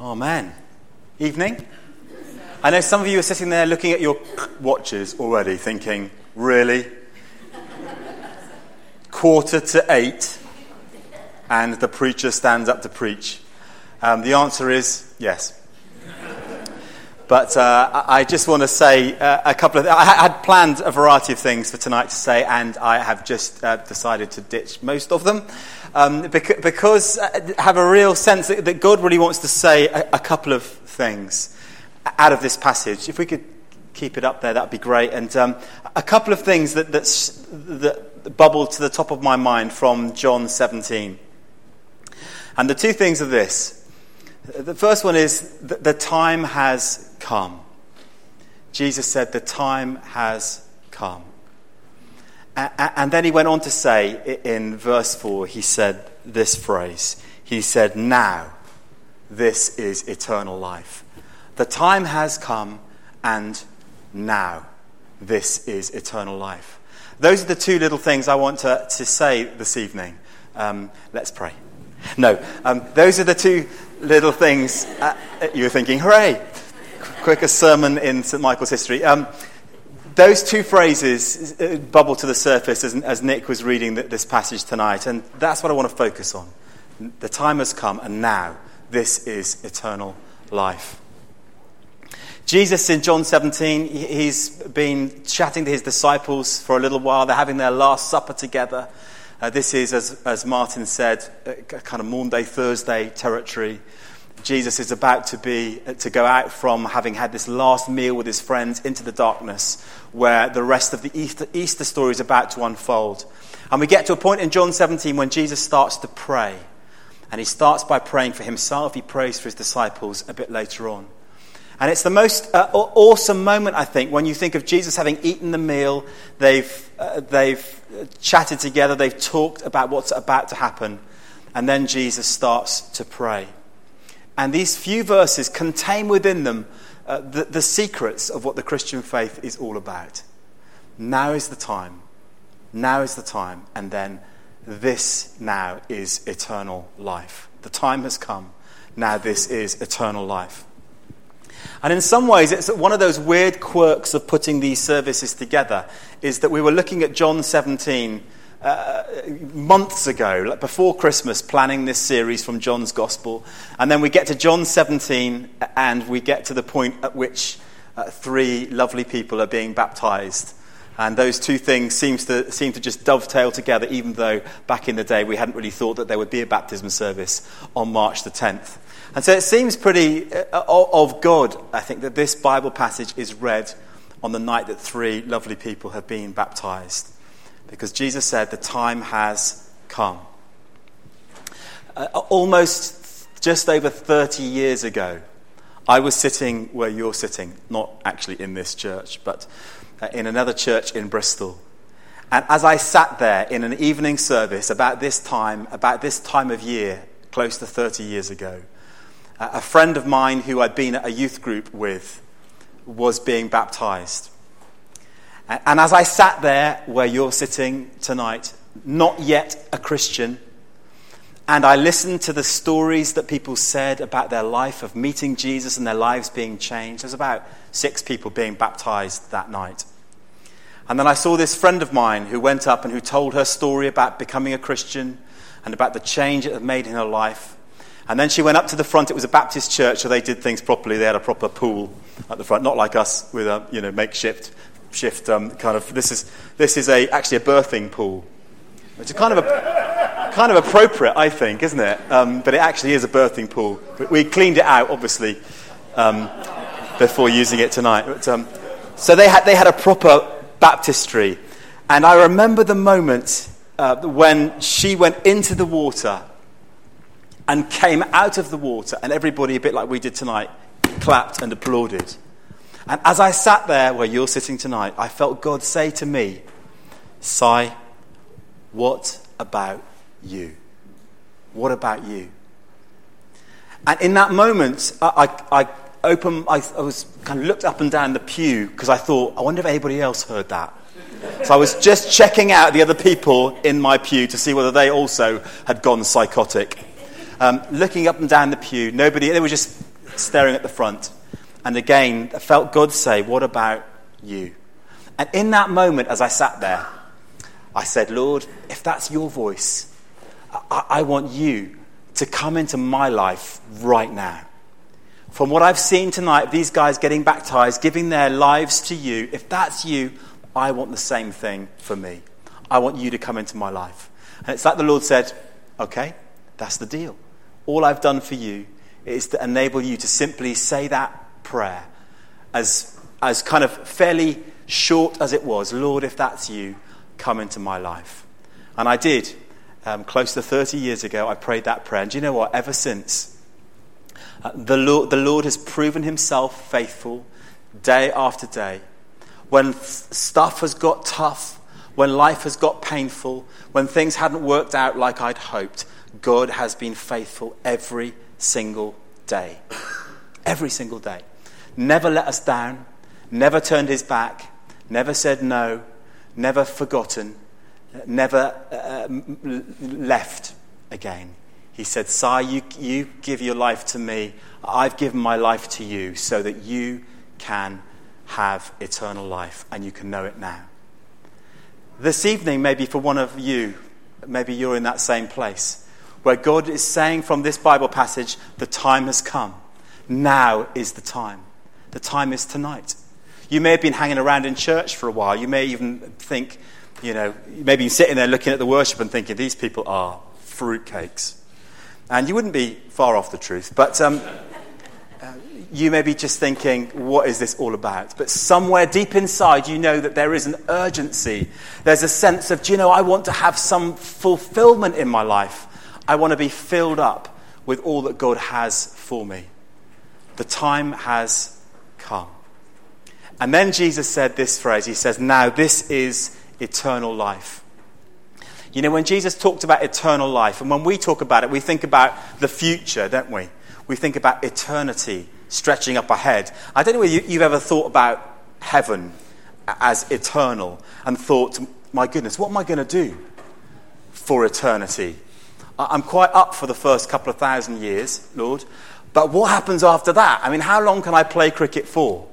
Amen. Evening. I know some of you are sitting there looking at your watches already, thinking, really? Quarter to eight, and the preacher stands up to preach. Um, the answer is yes. But uh, I just want to say uh, a couple of. I had planned a variety of things for tonight to say, and I have just uh, decided to ditch most of them um, because I uh, have a real sense that, God really wants to say a, couple of things out of this passage. If we could keep it up there, that'd be great. And um, a couple of things that, that bubble to the top of my mind from John 17. And the two things are this. The first one is that the time has come. Jesus said, The time has come. And then he went on to say in verse 4, he said this phrase. He said, Now, this is eternal life. The time has come, and now, this is eternal life. Those are the two little things I want to, to say this evening. Um, let's pray. No, um, those are the two little things. Uh, you were thinking, hooray! Quickest sermon in St. Michael's history. Um, those two phrases uh, bubble to the surface as, as Nick was reading this passage tonight, and that's what I want to focus on. The time has come, and now this is eternal life. Jesus in John 17, he's been chatting to his disciples for a little while. They're having their last supper together. Uh, this is, as, as Martin said, kind of Maundy, Thursday territory. Jesus is about to be to go out from having had this last meal with his friends into the darkness where the rest of the Easter, Easter story is about to unfold. And we get to a point in John 17 when Jesus starts to pray. And he starts by praying for himself, he prays for his disciples a bit later on. And it's the most uh, awesome moment, I think, when you think of Jesus having eaten the meal, they've, uh, they've chatted together, they've talked about what's about to happen, and then Jesus starts to pray. And these few verses contain within them uh, the, the secrets of what the Christian faith is all about. Now is the time. Now is the time. And then this now is eternal life. The time has come. Now this is eternal life. And in some ways, it's one of those weird quirks of putting these services together is that we were looking at John 17 uh, months ago, like before Christmas, planning this series from John's Gospel. And then we get to John 17, and we get to the point at which uh, three lovely people are being baptized. And those two things seems to, seem to just dovetail together, even though back in the day we hadn't really thought that there would be a baptism service on March the 10th. And so it seems pretty uh, of God, I think, that this Bible passage is read on the night that three lovely people have been baptized because Jesus said the time has come. Uh, almost just over 30 years ago, I was sitting where you're sitting, not actually in this church, but uh, in another church in Bristol. And as I sat there in an evening service about this time, about this time of year, close to 30 years ago, uh, a friend of mine who I'd been at a youth group with was being baptized. And as I sat there where you're sitting tonight, not yet a Christian, and I listened to the stories that people said about their life of meeting Jesus and their lives being changed, there's about six people being baptized that night. And then I saw this friend of mine who went up and who told her story about becoming a Christian and about the change it had made in her life. And then she went up to the front. It was a Baptist church, so they did things properly. They had a proper pool at the front, not like us with a you know makeshift shift um, kind of this is this is a actually a birthing pool. Which is kind of a, kind of appropriate i think isn't it? Um, but it actually is a birthing pool. We cleaned it out obviously um, before using it tonight. But, um, so they had they had a proper baptistry. And i remember the moment uh, when she went into the water and came out of the water and everybody a bit like we did tonight clapped and applauded and as I sat there where you're sitting tonight, I felt God say to me, Si, what about you? What about you? And in that moment, I, I, I opened, I, I was kind of looked up and down the pew because I thought, I wonder if anybody else heard that. So I was just checking out the other people in my pew to see whether they also had gone psychotic. Um, looking up and down the pew, nobody, they were just staring at the front. And again, I felt God say, What about you? And in that moment, as I sat there, I said, Lord, if that's your voice, I, I want you to come into my life right now. From what I've seen tonight, these guys getting baptized, giving their lives to you, if that's you, I want the same thing for me. I want you to come into my life. And it's like the Lord said, okay, that's the deal. All I've done for you is to enable you to simply say that prayer as, as kind of fairly short as it was Lord, if that's you, come into my life. And I did. Um, close to 30 years ago, I prayed that prayer. And you know what? Ever since, uh, the, Lord, the Lord has proven himself faithful day after day. When stuff has got tough, when life has got painful, when things hadn't worked out like I'd hoped, God has been faithful every single day. Every single day. Never let us down, never turned his back, never said no, never forgotten, never uh, left again. He said, Si, you, you give your life to me. I've given my life to you so that you can have eternal life and you can know it now. This evening, maybe for one of you, maybe you're in that same place where God is saying from this Bible passage, the time has come. Now is the time. The time is tonight. You may have been hanging around in church for a while. You may even think, you know, maybe sitting there looking at the worship and thinking, these people are fruitcakes. And you wouldn't be far off the truth. But um, uh, you may be just thinking, what is this all about? But somewhere deep inside, you know that there is an urgency. There's a sense of, do you know, I want to have some fulfillment in my life. I want to be filled up with all that God has for me. The time has come. And then Jesus said this phrase He says, Now this is eternal life. You know, when Jesus talked about eternal life, and when we talk about it, we think about the future, don't we? We think about eternity stretching up ahead. I don't know whether you've ever thought about heaven as eternal and thought, my goodness, what am I going to do for eternity? I'm quite up for the first couple of thousand years, Lord. But what happens after that? I mean, how long can I play cricket for?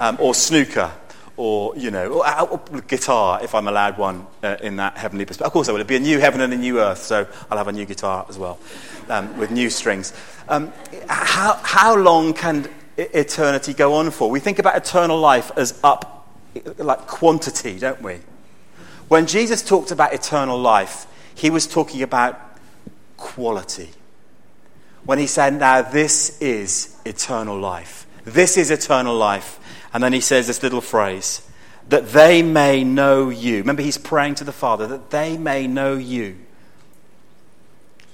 Um, or snooker? Or, you know, or, uh, or guitar, if I'm allowed one uh, in that heavenly perspective. Of course, I will. It'll be a new heaven and a new earth, so I'll have a new guitar as well, um, with new strings. Um, how, how long can eternity go on for? We think about eternal life as up, like quantity, don't we? When Jesus talked about eternal life, he was talking about quality. When he said, Now this is eternal life. This is eternal life. And then he says this little phrase that they may know you. Remember, he's praying to the Father, that they may know you,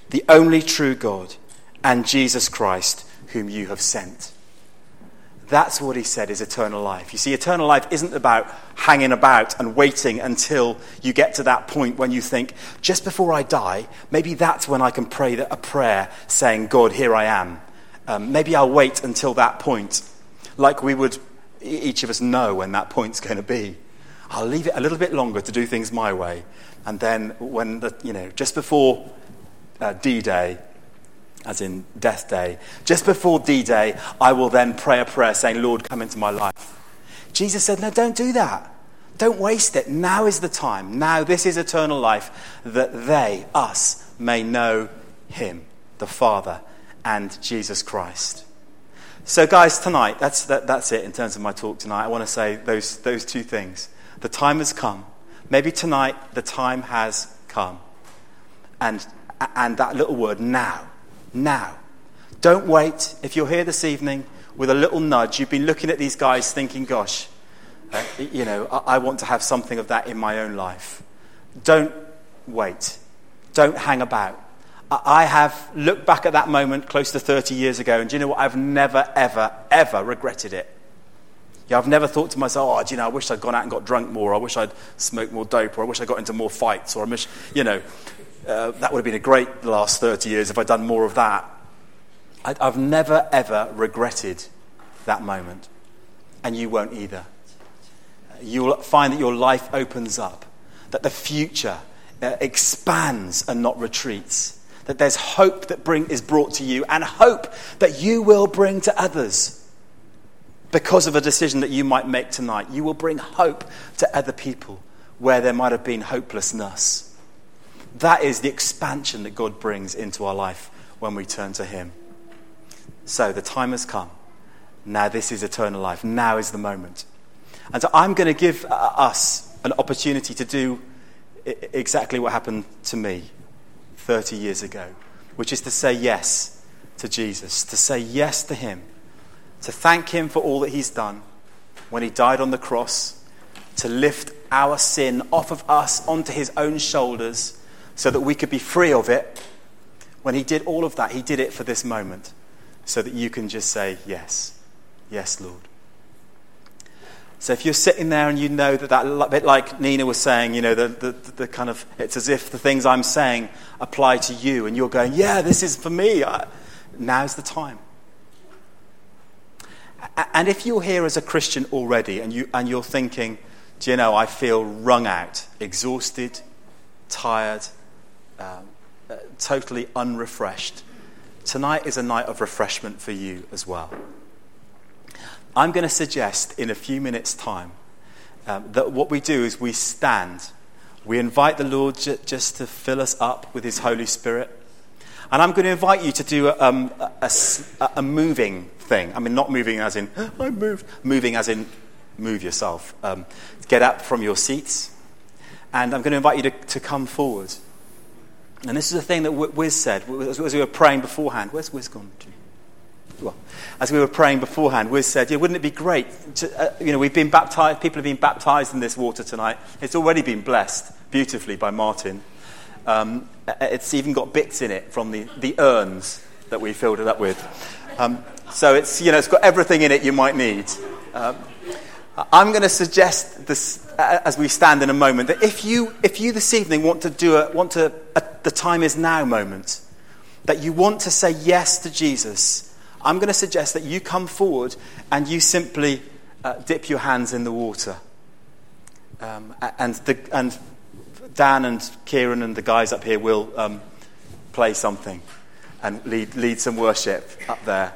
the only true God, and Jesus Christ, whom you have sent. That's what he said is eternal life. You see, eternal life isn't about hanging about and waiting until you get to that point when you think, just before I die, maybe that's when I can pray a prayer saying, God, here I am. Um, maybe I'll wait until that point, like we would each of us know when that point's going to be. I'll leave it a little bit longer to do things my way. And then, when the, you know, just before uh, D Day, as in death day, just before D Day, I will then pray a prayer saying, Lord, come into my life. Jesus said, No, don't do that. Don't waste it. Now is the time. Now, this is eternal life that they, us, may know Him, the Father, and Jesus Christ. So, guys, tonight, that's, that, that's it in terms of my talk tonight. I want to say those, those two things. The time has come. Maybe tonight, the time has come. And, and that little word, now now. Don't wait. If you're here this evening with a little nudge, you've been looking at these guys thinking, gosh, uh, you know, I, I want to have something of that in my own life. Don't wait. Don't hang about. I have looked back at that moment close to 30 years ago, and do you know what? I've never, ever, ever regretted it. Yeah, I've never thought to myself, oh, do you know, I wish I'd gone out and got drunk more, I wish I'd smoked more dope, or I wish I got into more fights, or I wish, you know, uh, that would have been a great last 30 years if I'd done more of that. I, I've never, ever regretted that moment. And you won't either. You'll find that your life opens up, that the future uh, expands and not retreats, that there's hope that bring, is brought to you and hope that you will bring to others because of a decision that you might make tonight. You will bring hope to other people where there might have been hopelessness. That is the expansion that God brings into our life when we turn to Him. So the time has come. Now, this is eternal life. Now is the moment. And so I'm going to give uh, us an opportunity to do exactly what happened to me 30 years ago, which is to say yes to Jesus, to say yes to Him, to thank Him for all that He's done when He died on the cross, to lift our sin off of us onto His own shoulders so that we could be free of it. When He did all of that, He did it for this moment so that you can just say, Yes, yes, Lord. So if you're sitting there and you know that that bit like Nina was saying, you know, the, the, the kind of, it's as if the things I'm saying apply to you and you're going, yeah, this is for me. I, now's the time. And if you're here as a Christian already and, you, and you're thinking, do you know, I feel wrung out, exhausted, tired, um, totally unrefreshed, tonight is a night of refreshment for you as well. I'm going to suggest in a few minutes' time um, that what we do is we stand. We invite the Lord j- just to fill us up with His Holy Spirit. And I'm going to invite you to do a, um, a, a, a moving thing. I mean, not moving as in, I moved, moving as in move yourself. Um, get up from your seats. And I'm going to invite you to, to come forward. And this is the thing that Wiz said as we were praying beforehand. Where's Wiz gone to? well, as we were praying beforehand, Wiz said, yeah, wouldn't it be great? To, uh, you know, we've been baptized, people have been baptized in this water tonight. It's already been blessed beautifully by Martin. Um, it's even got bits in it from the, the urns that we filled it up with. Um, so it's, you know, it's got everything in it you might need. Um, I'm going to suggest this uh, as we stand in a moment that if you, if you this evening want to do a, want to, a, the time is now moment, that you want to say yes to Jesus I'm going to suggest that you come forward and you simply uh, dip your hands in the water. Um, and, the, and Dan and Kieran and the guys up here will um, play something and lead, lead some worship up there.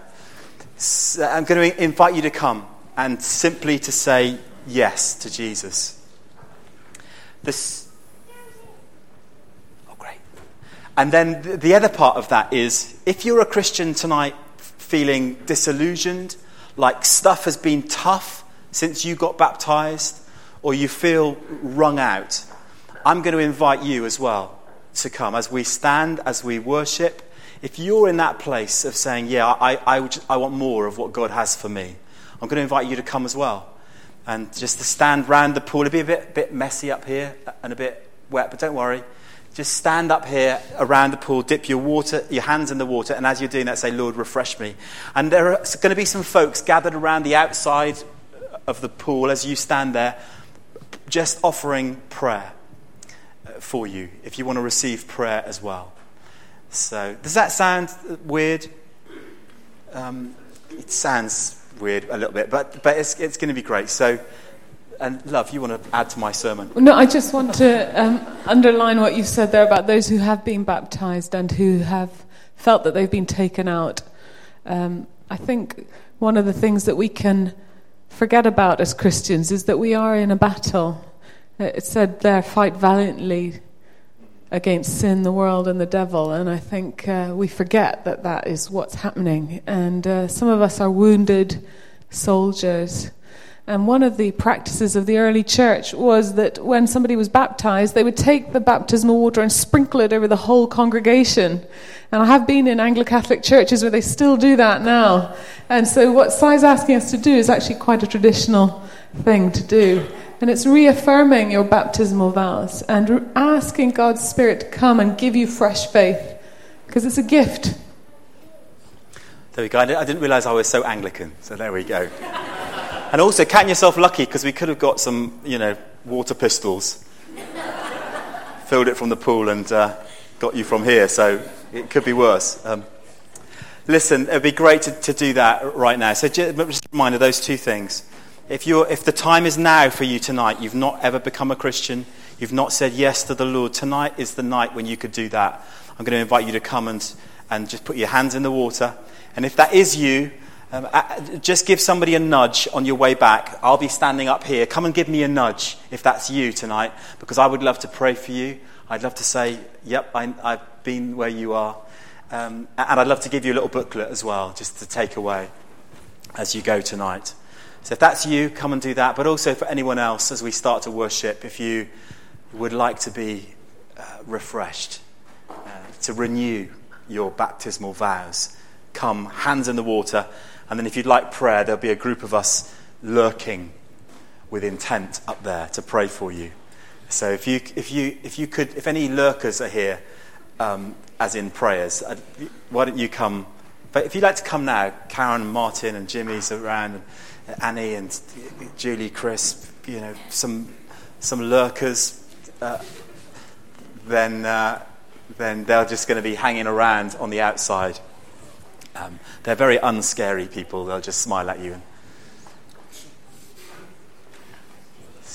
So I'm going to invite you to come and simply to say yes to Jesus. This, oh, great. And then the, the other part of that is if you're a Christian tonight feeling disillusioned, like stuff has been tough since you got baptized, or you feel wrung out, I'm going to invite you as well to come as we stand, as we worship. If you're in that place of saying, Yeah, I, I, I want more of what God has for me, I'm going to invite you to come as well. And just to stand round the pool. It'll be a bit, bit messy up here and a bit wet, but don't worry. Just stand up here around the pool, dip your water, your hands in the water, and as you're doing that, say, Lord, refresh me. And there are going to be some folks gathered around the outside of the pool as you stand there, just offering prayer uh, for you if you want to receive prayer as well. So, does that sound weird? Um, it sounds weird a little bit, but, but it's, it's going to be great. So, and love, you want to add to my sermon? No, I just want to um, underline what you said there about those who have been baptized and who have felt that they've been taken out. Um, I think one of the things that we can forget about as Christians is that we are in a battle. It said there, fight valiantly against sin, the world, and the devil. And I think uh, we forget that that is what's happening. And uh, some of us are wounded soldiers and one of the practices of the early church was that when somebody was baptized, they would take the baptismal water and sprinkle it over the whole congregation. And I have been in Anglo Catholic churches where they still do that now. And so what Si's asking us to do is actually quite a traditional thing to do. And it's reaffirming your baptismal vows and asking God's Spirit to come and give you fresh faith because it's a gift. There we go. I didn't realize I was so Anglican. So there we go. And also, count yourself lucky because we could have got some, you know, water pistols, filled it from the pool, and uh, got you from here. So it could be worse. Um, listen, it'd be great to, to do that right now. So just a reminder, those two things. If, you're, if the time is now for you tonight, you've not ever become a Christian, you've not said yes to the Lord, tonight is the night when you could do that. I'm going to invite you to come and, and just put your hands in the water. And if that is you, um, just give somebody a nudge on your way back. I'll be standing up here. Come and give me a nudge if that's you tonight, because I would love to pray for you. I'd love to say, Yep, I, have been where you are. Um, and I'd love to give you a little booklet as well, just to take away as you go tonight. So if that's you, come and do that. But also for anyone else, as we start to worship, if you would like to be uh, refreshed, uh, to renew your baptismal vows, come, hands in the water. And then if you'd like prayer, there'll be a group of us lurking with intent up there to pray for you. So if you, if you, if you could, if any lurkers are here, um, as in prayers, uh, why don't you come? But if you'd like to come now, Karen, Martin, and Jimmy's around, and Annie and Julie, Chris, you know, some some lurkers, uh, then uh, then they're just going to be hanging around on the outside. Um, they're very unscary people. They'll just smile at you and